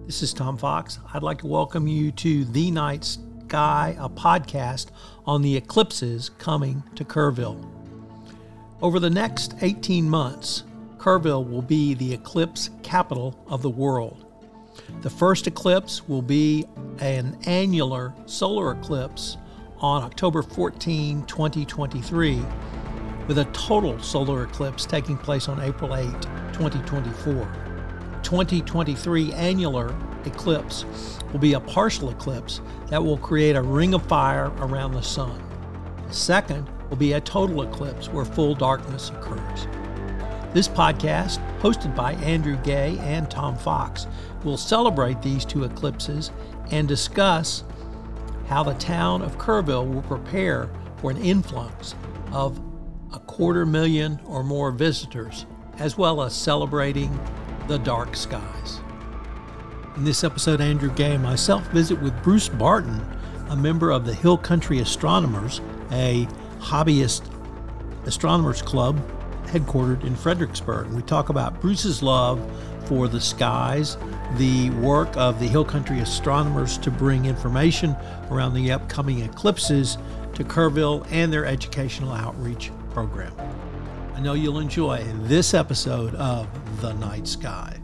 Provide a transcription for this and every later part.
This is Tom Fox. I'd like to welcome you to The Night Sky, a podcast on the eclipses coming to Kerrville. Over the next 18 months, Kerrville will be the eclipse capital of the world. The first eclipse will be an annular solar eclipse on October 14, 2023, with a total solar eclipse taking place on April 8, 2024. 2023 annular eclipse will be a partial eclipse that will create a ring of fire around the sun. The second will be a total eclipse where full darkness occurs. This podcast, hosted by Andrew Gay and Tom Fox, will celebrate these two eclipses and discuss how the town of Kerrville will prepare for an influx of a quarter million or more visitors, as well as celebrating the dark skies. In this episode, Andrew Gay and myself visit with Bruce Barton, a member of the Hill Country Astronomers, a hobbyist astronomers club headquartered in Fredericksburg. We talk about Bruce's love for the skies, the work of the Hill Country Astronomers to bring information around the upcoming eclipses to Kerrville and their educational outreach program. I know you'll enjoy this episode of The Night Sky.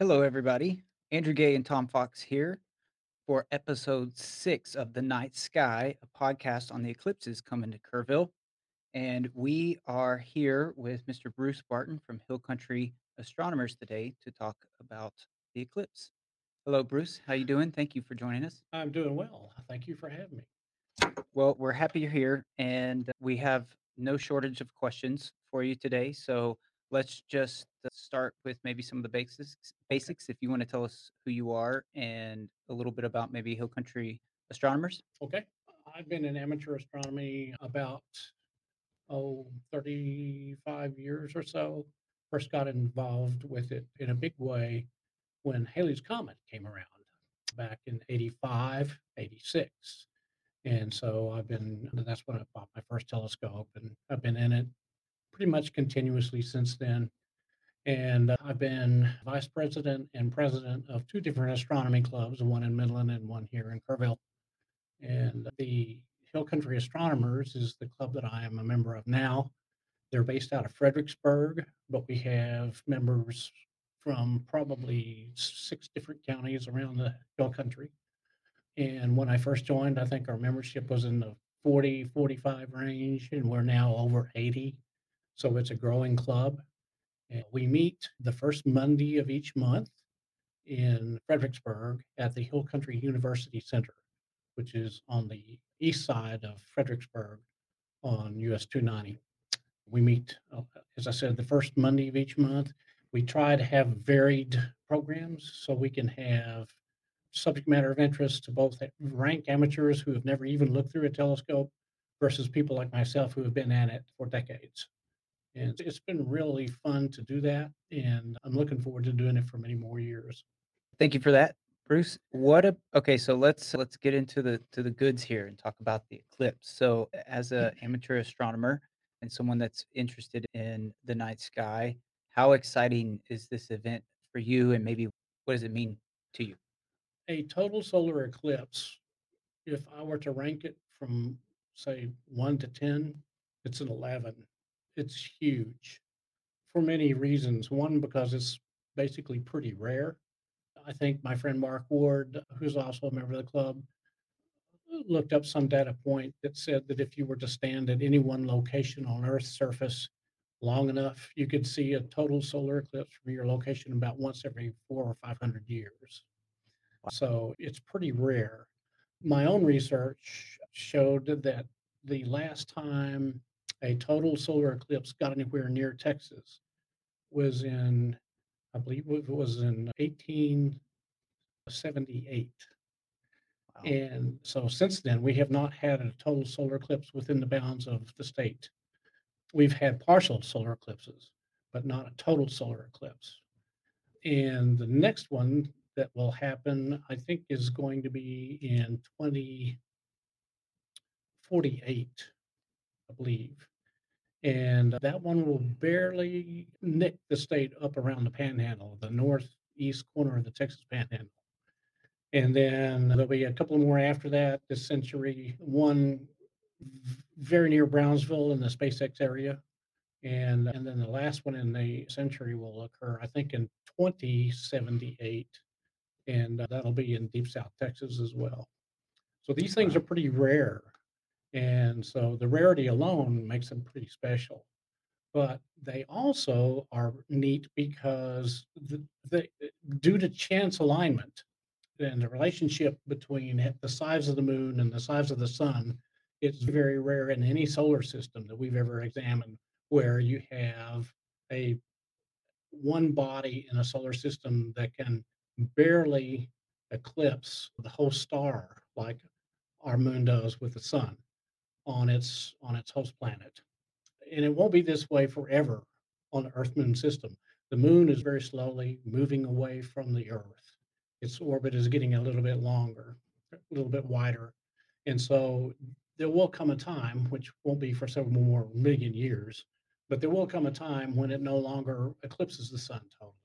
Hello, everybody. Andrew Gay and Tom Fox here for episode six of The Night Sky, a podcast on the eclipses coming to Kerrville. And we are here with Mr. Bruce Barton from Hill Country Astronomers today to talk about the eclipse. Hello, Bruce. How are you doing? Thank you for joining us. I'm doing well. Thank you for having me. Well, we're happy you're here, and we have no shortage of questions for you today. So let's just uh, start with maybe some of the basics. Basics, if you want to tell us who you are and a little bit about maybe Hill Country Astronomers. Okay. I've been in amateur astronomy about, oh, 35 years or so. First got involved with it in a big way when Halley's Comet came around back in 85, 86. And so I've been, that's when I bought my first telescope and I've been in it pretty much continuously since then. And uh, I've been vice president and president of two different astronomy clubs, one in Midland and one here in Kerrville. And the Hill Country Astronomers is the club that I am a member of now. They're based out of Fredericksburg, but we have members from probably six different counties around the Hill Country. And when I first joined, I think our membership was in the 40, 45 range, and we're now over 80. So it's a growing club. And we meet the first Monday of each month in Fredericksburg at the Hill Country University Center, which is on the east side of Fredericksburg on US 290. We meet, uh, as I said, the first Monday of each month. We try to have varied programs so we can have subject matter of interest to both rank amateurs who have never even looked through a telescope versus people like myself who have been at it for decades. And it's been really fun to do that. And I'm looking forward to doing it for many more years. Thank you for that, Bruce. What a okay, so let's let's get into the to the goods here and talk about the eclipse. So as an mm. amateur astronomer and someone that's interested in the night sky, how exciting is this event for you and maybe what does it mean to you? A total solar eclipse, if I were to rank it from say one to 10, it's an 11 it's huge for many reasons. One, because it's basically pretty rare. I think my friend Mark Ward, who's also a member of the club, looked up some data point that said that if you were to stand at any one location on Earth's surface long enough, you could see a total solar eclipse from your location about once every four or 500 years. So it's pretty rare. My own research showed that the last time a total solar eclipse got anywhere near Texas was in, I believe it was in 1878. Wow. And so since then, we have not had a total solar eclipse within the bounds of the state. We've had partial solar eclipses, but not a total solar eclipse. And the next one that will happen, I think, is going to be in 2048, I believe and that one will barely nick the state up around the panhandle, the northeast corner of the Texas panhandle. And then there'll be a couple more after that this century, one very near Brownsville in the SpaceX area. And, and then the last one in the century will occur, I think, in 2078. And uh, that'll be in Deep South Texas as well. So these things are pretty rare. And so the rarity alone makes them pretty special. But they also are neat because the, the, due to chance alignment and the relationship between the size of the moon and the size of the sun, it's very rare in any solar system that we've ever examined where you have a one body in a solar system that can barely eclipse the whole star like our moon does with the sun on its on its host planet. And it won't be this way forever on the Earth Moon system. The moon is very slowly moving away from the Earth. Its orbit is getting a little bit longer, a little bit wider. And so there will come a time, which won't be for several more million years, but there will come a time when it no longer eclipses the sun totally.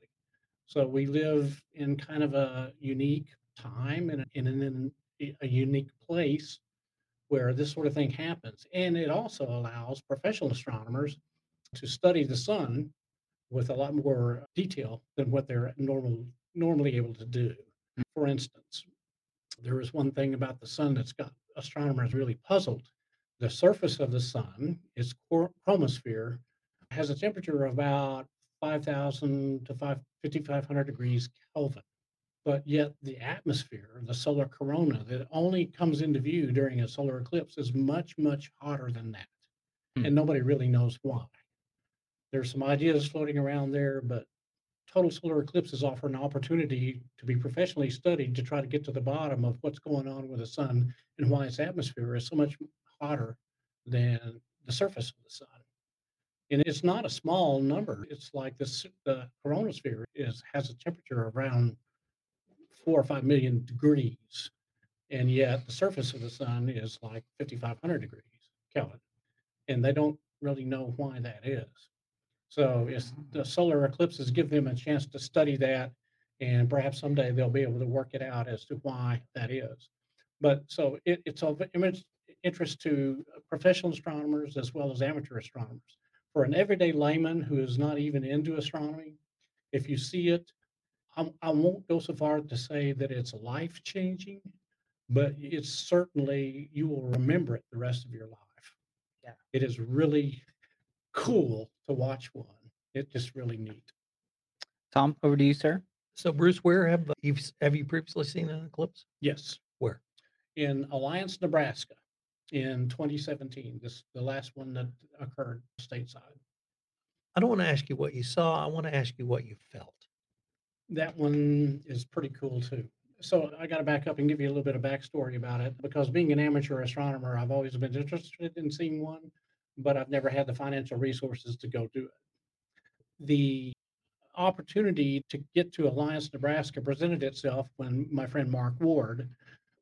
So we live in kind of a unique time and in, in, in a unique place where this sort of thing happens. And it also allows professional astronomers to study the sun with a lot more detail than what they're normal, normally able to do. Hmm. For instance, there is one thing about the sun that's got astronomers really puzzled. The surface of the sun, its chromosphere, has a temperature of about 5,000 to 5, 5,500 degrees Kelvin. But yet the atmosphere, the solar corona that only comes into view during a solar eclipse is much, much hotter than that. Hmm. And nobody really knows why. There's some ideas floating around there, but total solar eclipses offer an opportunity to be professionally studied to try to get to the bottom of what's going on with the sun and why its atmosphere is so much hotter than the surface of the sun. And it's not a small number. It's like this the coronosphere is has a temperature around four or five million degrees. And yet the surface of the sun is like 5,500 degrees Kelvin. And they don't really know why that is. So it's the solar eclipses give them a chance to study that. And perhaps someday they'll be able to work it out as to why that is. But so it, it's of interest to professional astronomers as well as amateur astronomers. For an everyday layman who is not even into astronomy, if you see it, I, I won't go so far to say that it's life changing, but it's certainly, you will remember it the rest of your life. Yeah. It is really cool to watch one. It's just really neat. Tom, over to you, sir. So, Bruce, where have uh, you have you previously seen an eclipse? Yes. Where? In Alliance, Nebraska in 2017, this the last one that occurred stateside. I don't want to ask you what you saw. I want to ask you what you felt. That one is pretty cool too. So I got to back up and give you a little bit of backstory about it because being an amateur astronomer, I've always been interested in seeing one, but I've never had the financial resources to go do it. The opportunity to get to Alliance, Nebraska presented itself when my friend Mark Ward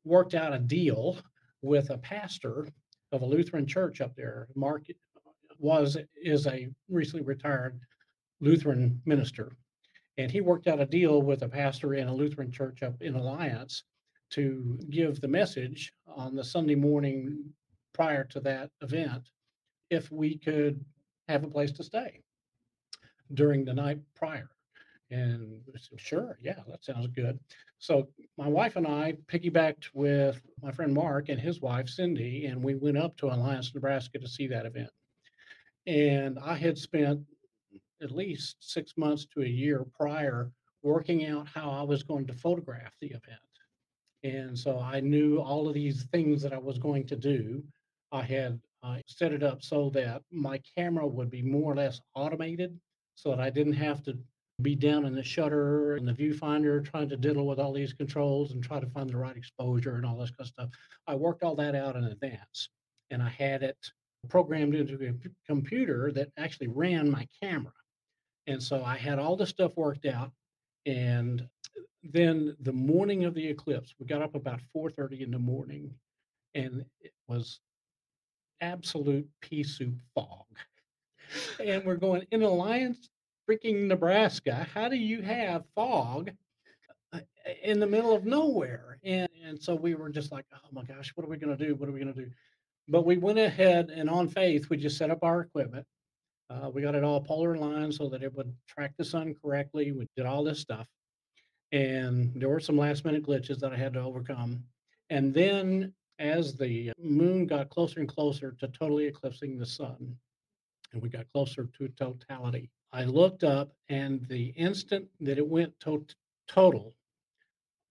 worked out a deal with a pastor of a Lutheran church up there. Mark was is a recently retired Lutheran minister and he worked out a deal with a pastor in a Lutheran church up in Alliance to give the message on the Sunday morning prior to that event if we could have a place to stay during the night prior. And said, sure, yeah, that sounds good. So my wife and I piggybacked with my friend Mark and his wife Cindy, and we went up to Alliance, Nebraska to see that event. And I had spent at least six months to a year prior working out how I was going to photograph the event. And so I knew all of these things that I was going to do. I had uh, set it up so that my camera would be more or less automated so that I didn't have to be down in the shutter and the viewfinder trying to diddle with all these controls and try to find the right exposure and all this kind of stuff. I worked all that out in advance and I had it programmed into a computer that actually ran my camera. And so I had all this stuff worked out. And then the morning of the eclipse, we got up about 4:30 in the morning, and it was absolute pea soup fog. and we're going in Alliance, freaking Nebraska. How do you have fog uh, in the middle of nowhere? And and so we were just like, oh my gosh, what are we going to do? What are we going to do? But we went ahead and on faith, we just set up our equipment. Uh, we got it all polar aligned so that it would track the sun correctly. We did all this stuff. And there were some last minute glitches that I had to overcome. And then as the moon got closer and closer to totally eclipsing the sun, and we got closer to totality, I looked up, and the instant that it went to- total,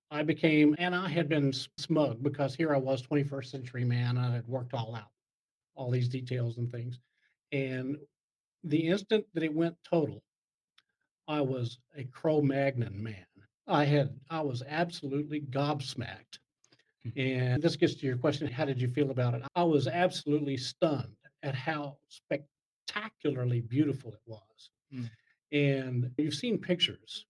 I became, and I had been smug because here I was, 21st century man. I had worked all out, all these details and things. And the instant that it went total, I was a Cro Magnon man. I had, I was absolutely gobsmacked. Hmm. And this gets to your question how did you feel about it? I was absolutely stunned at how spectacularly beautiful it was. Mm. And you've seen pictures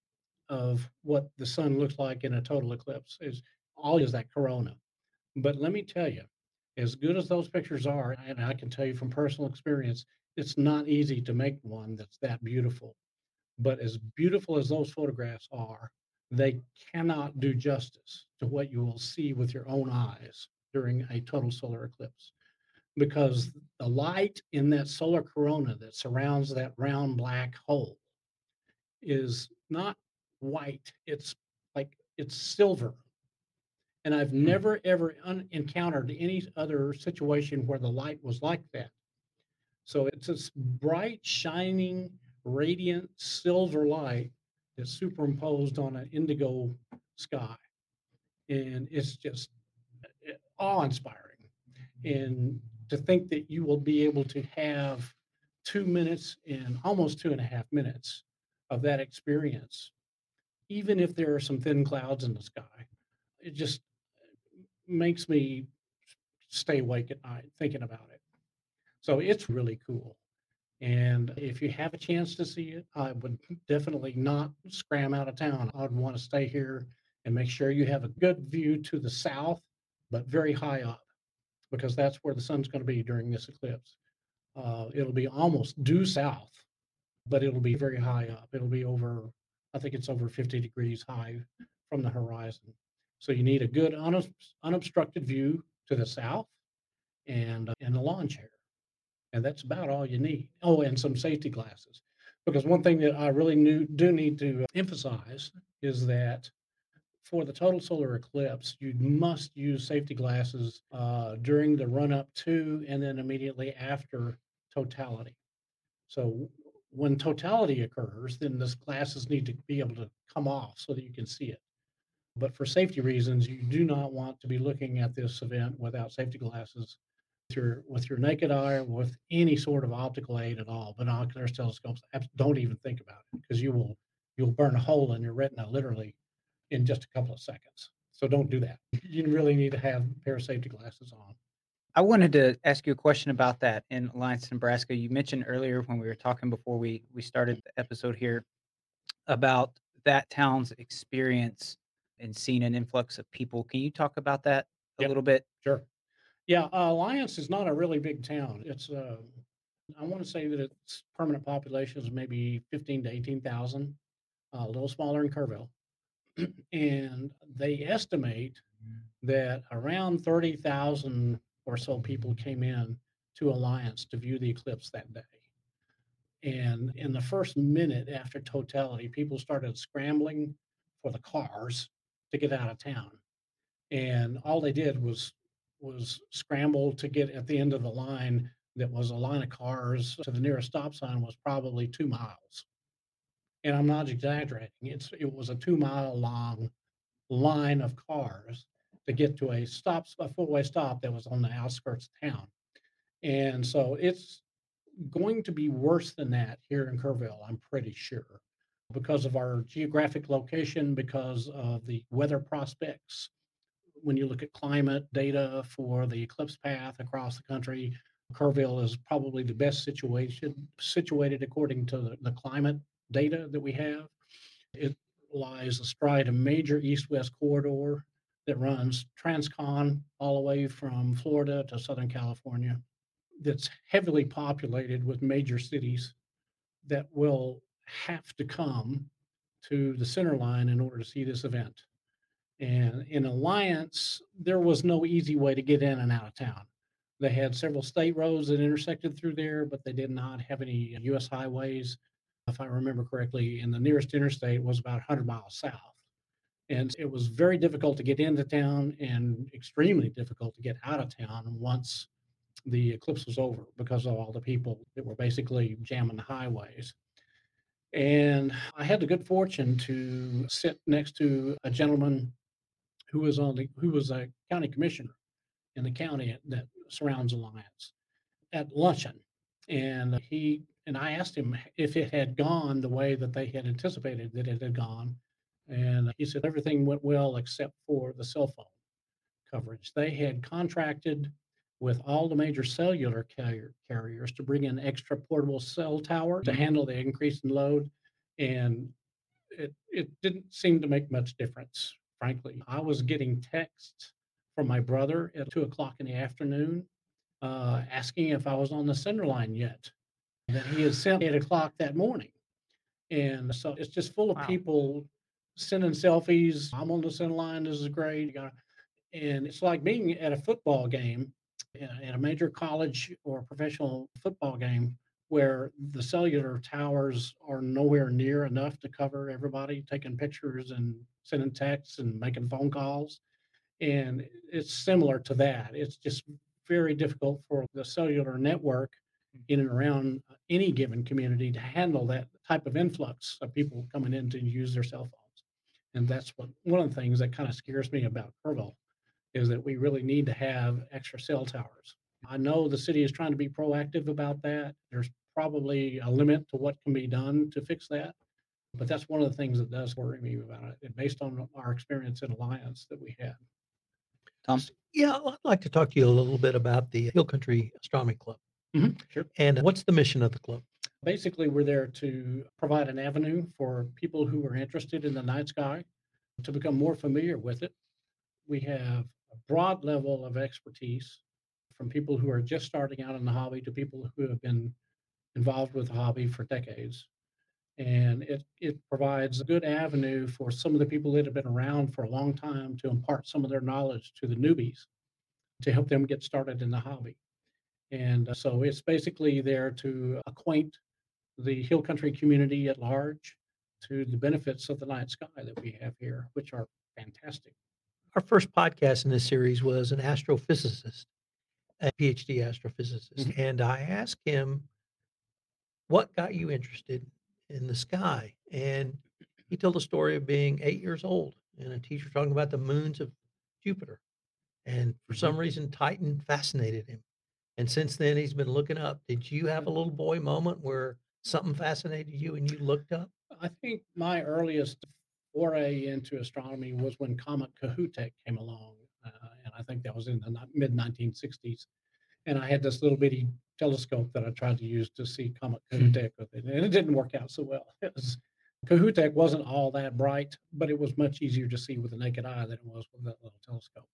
of what the sun looks like in a total eclipse is all is that corona. But let me tell you, as good as those pictures are, and I can tell you from personal experience, it's not easy to make one that's that beautiful. But as beautiful as those photographs are, they cannot do justice to what you will see with your own eyes during a total solar eclipse. Because the light in that solar corona that surrounds that round black hole is not white, it's like it's silver. And I've Hmm. never ever un- encountered any other situation where the light was like that. So it's this bright, shining, radiant silver light that's superimposed on an indigo sky. And it's just uh, awe inspiring. And to think that you will be able to have two minutes and almost two and a half minutes of that experience, even if there are some thin clouds in the sky, it just makes me stay awake at night thinking about it. So it's really cool. And if you have a chance to see it, I would definitely not scram out of town. I'd want to stay here and make sure you have a good view to the south, but very high up, because that's where the sun's going to be during this eclipse. Uh, it'll be almost due south, but it'll be very high up. It'll be over, I think it's over 50 degrees high from the horizon. So you need a good unobs- unobstructed view to the south and, uh, and a lawn chair. And that's about all you need. Oh, and some safety glasses. Because one thing that I really knew, do need to emphasize is that for the total solar eclipse, you must use safety glasses uh, during the run up to and then immediately after totality. So when totality occurs, then those glasses need to be able to come off so that you can see it. But for safety reasons, you do not want to be looking at this event without safety glasses with your with your naked eye or with any sort of optical aid at all. Binoculars, telescopes, don't even think about it because you will you'll burn a hole in your retina literally in just a couple of seconds. So don't do that. You really need to have a pair of safety glasses on. I wanted to ask you a question about that in Alliance, Nebraska. You mentioned earlier when we were talking before we we started the episode here about that town's experience and seeing an influx of people. Can you talk about that a Yep. little bit? Sure. Yeah, uh, Alliance is not a really big town. It's uh, I want to say that its permanent population is maybe fifteen to eighteen thousand, a little smaller in Kerrville, and they estimate that around thirty thousand or so people came in to Alliance to view the eclipse that day. And in the first minute after totality, people started scrambling for the cars to get out of town. And all they did was was scramble to get at the end of the line that was a line of cars to the nearest stop sign was probably two miles. And I'm not exaggerating. It's it was a two mile long line of cars to get to a stop a four-way stop that was on the outskirts of town. And so it's going to be worse than that here in Kerrville, I'm pretty sure, because of our geographic location, because of the weather prospects. When you look at climate data for the eclipse path across the country, Kerrville is probably the best situation situated according to the, the climate data that we have. It lies astride a major east-west corridor that runs transcon all the way from Florida to Southern California that's heavily populated with major cities that will have to come to the center line in order to see this event. And in Alliance, there was no easy way to get in and out of town. They had several state roads that intersected through there, but they did not have any US highways. If I remember correctly, and the nearest interstate was about 100 miles south. And it was very difficult to get into town and extremely difficult to get out of town once the eclipse was over because of all the people that were basically jamming the highways. And I had the good fortune to sit next to a gentleman who was on the who was a county commissioner in the county that surrounds Alliance at luncheon. And he and I asked him if it had gone the way that they had anticipated that it had gone. And he said everything went well except for the cell phone coverage. They had contracted with all the major cellular carrier, carriers to bring in extra portable cell tower to handle the increase in load. And it, it didn't seem to make much difference, frankly. I was getting texts from my brother at two o'clock in the afternoon uh, asking if I was on the center line yet. That he had sent eight o'clock that morning. And so it's just full of Wow. people sending selfies. I'm on the center line. This is great. And it's like being at a football game at a major college or professional football game where the cellular towers are nowhere near enough to cover everybody taking pictures and sending texts and making phone calls. And it's similar to that. It's just very difficult for the cellular network in and around uh, any given community to handle that type of influx of people coming in to use their cell phones. And that's what one of the things that kind of scares me about Kerrville is that we really need to have extra cell towers. I know the city is trying to be proactive about that. There's probably a limit to what can be done to fix that. But that's one of the things that does worry me about it, and based on our experience in Alliance that we had. Tom? Yeah, I'd like to talk to you a little bit about the Hill Country Astronomy Club. Mm-hmm. Sure. And what's the mission of the club? Basically, we're there to provide an avenue for people who are interested in the night sky to become more familiar with it. We have a broad level of expertise from people who are just starting out in the hobby to people who have been involved with the hobby for decades. And it, it provides a good avenue for some of the people that have been around for a long time to impart some of their knowledge to the newbies to help them get started in the hobby. And uh, so it's basically there to acquaint the hill country community at large to the benefits of the night sky that we have here, which are fantastic. Our first podcast in this series was an astrophysicist, a PhD astrophysicist. And I asked him, what got you interested in the sky? And he told the story of being eight years old and a teacher talking about the moons of Jupiter. And for some reason, Titan fascinated him. And since then, he's been looking up. Did you have a little boy moment where something fascinated you and you looked up? I think my earliest foray into astronomy was when Comet Kohoutek came along. Uh, and I think that was in the mid 1960s. And I had this little bitty telescope that I tried to use to see Comet Kohoutek with it. And it didn't work out so well. It was, Kohoutek wasn't all that bright, but it was much easier to see with the naked eye than it was with that little telescope.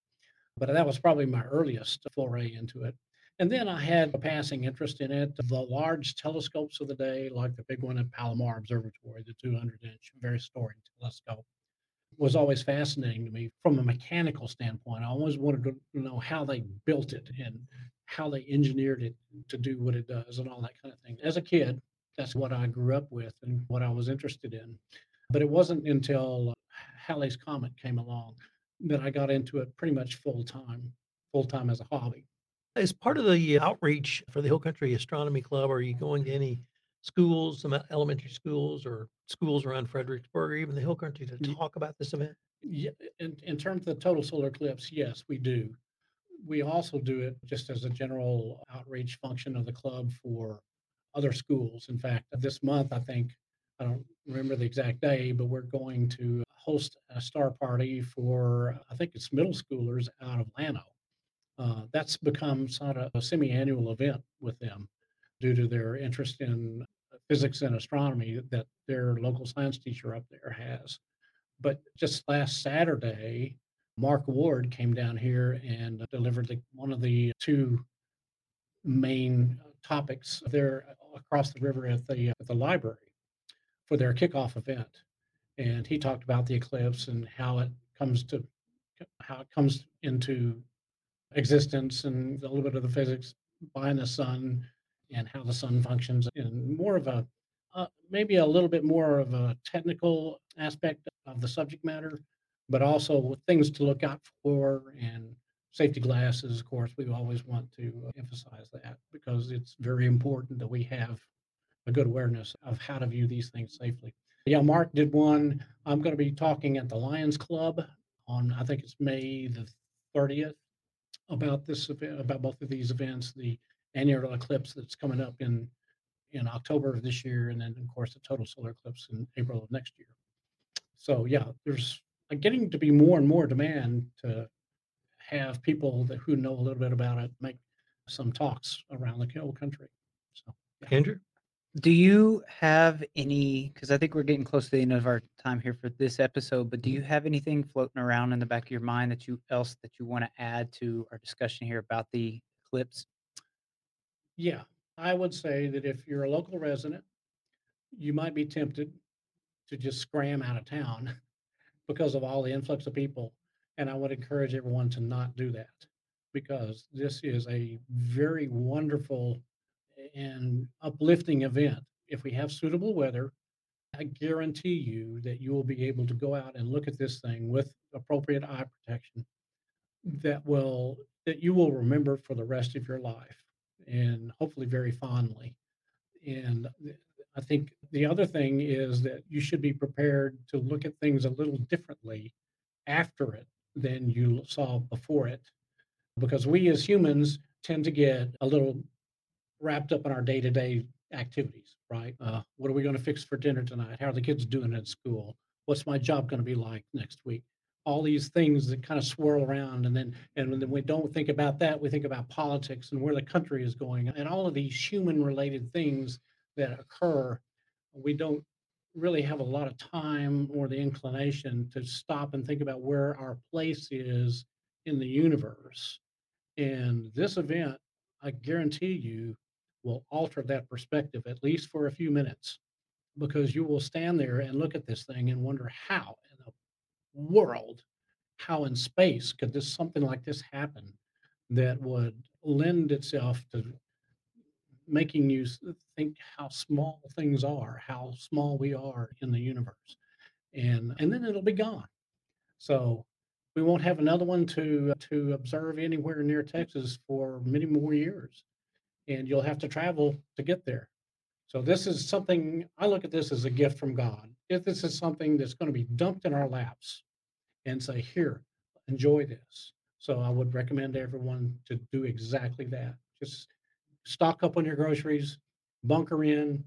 But that was probably my earliest foray into it. And then I had a passing interest in it. The large telescopes of the day, like the big one at Palomar Observatory, the 200 inch, very storied telescope, was always fascinating to me from a mechanical standpoint. I always wanted to know how they built it and how they engineered it to do what it does and all that kind of thing. As a kid, that's what I grew up with and what I was interested in. But it wasn't until Halley's Comet came along that I got into it pretty much full time, full time as a hobby. As part of the outreach for the Hill Country Astronomy Club, are you going to any schools, some elementary schools or schools around Fredericksburg or even the Hill Country to Ye- talk about this event? Yeah, in, in terms of the total solar eclipse, yes, we do. We also do it just as a general outreach function of the club for other schools. In fact, this month, I think, I don't remember the exact day, but we're going to host a star party for, I think it's middle schoolers out of Llano. Uh, that's become sort of a semi-annual event with them due to their interest in physics and astronomy that their local science teacher up there has. But just last Saturday, Mark Ward came down here and delivered the, one of the two main topics there across the river at the at the library for their kickoff event, and he talked about the eclipse and how it comes to how it comes into existence and a little bit of the physics behind the sun and how the sun functions in more of a uh, maybe a little bit more of a technical aspect of the subject matter, but also things to look out for and safety glasses. Of course, we always want to emphasize that because it's very important that we have a good awareness of how to view these things safely. Yeah, Mark did one. I'm going to be talking at the Lions Club on, I think it's May the 30th, about this event, about both of these events, the annular eclipse that's coming up in in October of this year, and then of course the total solar eclipse in April of next year. So yeah, there's uh, getting to be more and more demand to have people that who know a little bit about it make some talks around the whole country. So yeah. Andrew, do you have any? Because I think we're getting close to the end of our time here for this episode. But do mm-hmm. you have anything floating around in the back of your mind that you else that you want to add to our discussion here about the eclipse? Yeah, I would say that if you're a local resident, you might be tempted to just scram out of town because of all the influx of people. And I would encourage everyone to not do that because this is a very wonderful and uplifting event. If we have suitable weather, I guarantee you that you will be able to go out and look at this thing with appropriate eye protection that will that you will remember for the rest of your life and hopefully very fondly. And I think the other thing is that you should be prepared to look at things a little differently after it than you saw before it. Because we as humans tend to get a little wrapped up in our day to day activities, right? Uh, what are we going to fix for dinner tonight? How are the kids doing at school? What's my job going to be like next week? all these things that kind of swirl around and then and then we don't think about that we think about politics and where the country is going and all of these human related things that occur we don't really have a lot of time or the inclination to stop and think about where our place is in the universe and this event i guarantee you will alter that perspective at least for a few minutes because you will stand there and look at this thing and wonder how in the world how in space could this something like this happen that would lend itself to making you think how small things are how small we are in the universe and and then it'll be gone. So we won't have another one to to observe anywhere near texas for many more years and you'll have to travel to get there so this is something i look at this as a gift from god if this is something that's going to be dumped in our laps and say, here, enjoy this. So I would recommend everyone to do exactly that. Just stock up on your groceries, bunker in,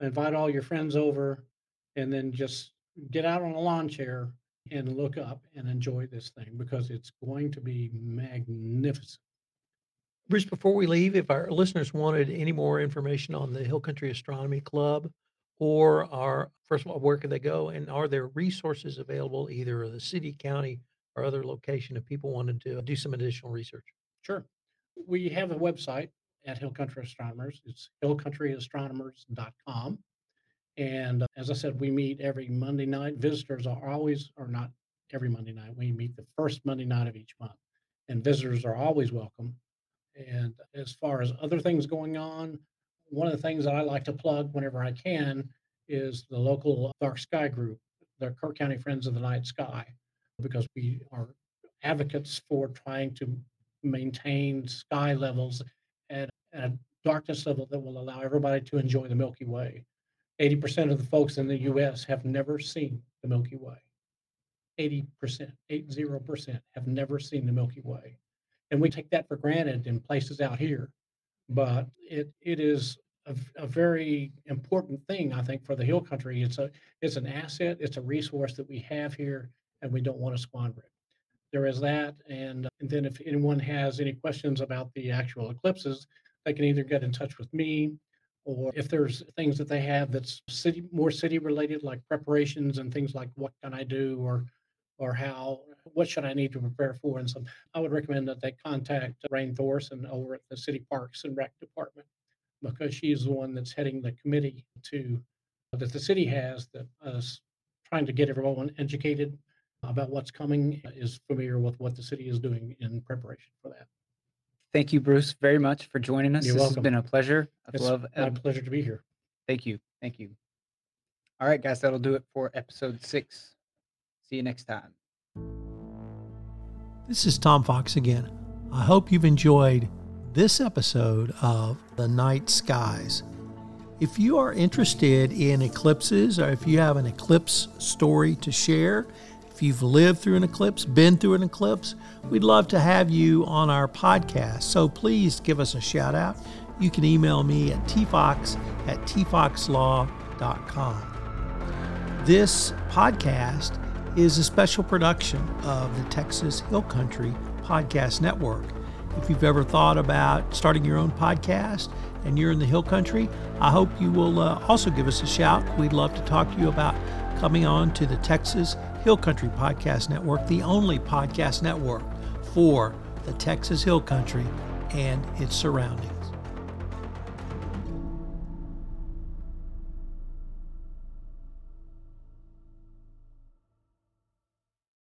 invite all your friends over, and then just get out on a lawn chair and look up and enjoy this thing because it's going to be magnificent. Bruce, before we leave, if our listeners wanted any more information on the Hill Country Astronomy Club, or are, first of all, where can they go? And are there resources available, either the city, county, or other location if people wanted to do some additional research? Sure. We have a website at Hill Country Astronomers. It's hillcountryastronomers.com. And uh, as I said, we meet every Monday night. Visitors are always, or not every Monday night, we meet the first Monday night of each month. And visitors are always welcome. And as far as other things going on, one of the things that I like to plug whenever I can is the local Dark Sky group, the Kerr County Friends of the Night Sky, because we are advocates for trying to maintain sky levels at, at a darkness level that will allow everybody to enjoy the Milky Way. 80% of the folks in the US have never seen the Milky Way. 80%, 80% have never seen the Milky Way. And we take that for granted in places out here. But it, it is a, a very important thing, I think, for the hill country. It's a it's an asset. It's a resource that we have here, and we don't want to squander it. There is that, and, and then if anyone has any questions about the actual eclipses, they can either get in touch with me, or if there's things that they have that's city more city related, like preparations and things like what can I do, or or how what should I need to prepare for. And so I would recommend that they contact Rain Thorson over at the City Parks and Rec Department because she's the one that's heading the committee to that the city has that is trying to get everyone educated about what's coming, is familiar with what the city is doing in preparation for that. Thank you, Bruce, very much for joining us. You're this welcome. has been a pleasure. I It's love. my uh, pleasure to be here. thank you. Thank you. All right, guys, that'll do it for episode six. See you next time. This is Tom Fox again. I hope you've enjoyed this episode of The Night Skies. If you are interested in eclipses or if you have an eclipse story to share, if you've lived through an eclipse, been through an eclipse, we'd love to have you on our podcast. So please give us a shout out. You can email me at tfox at tfoxlaw.com. This podcast is a special production of the Texas Hill Country Podcast Network. If you've ever thought about starting your own podcast and you're in the Hill Country, I hope you will uh, also give us a shout. We'd love to talk to you about coming on to the Texas Hill Country Podcast Network, the only podcast network for the Texas Hill Country and its surroundings.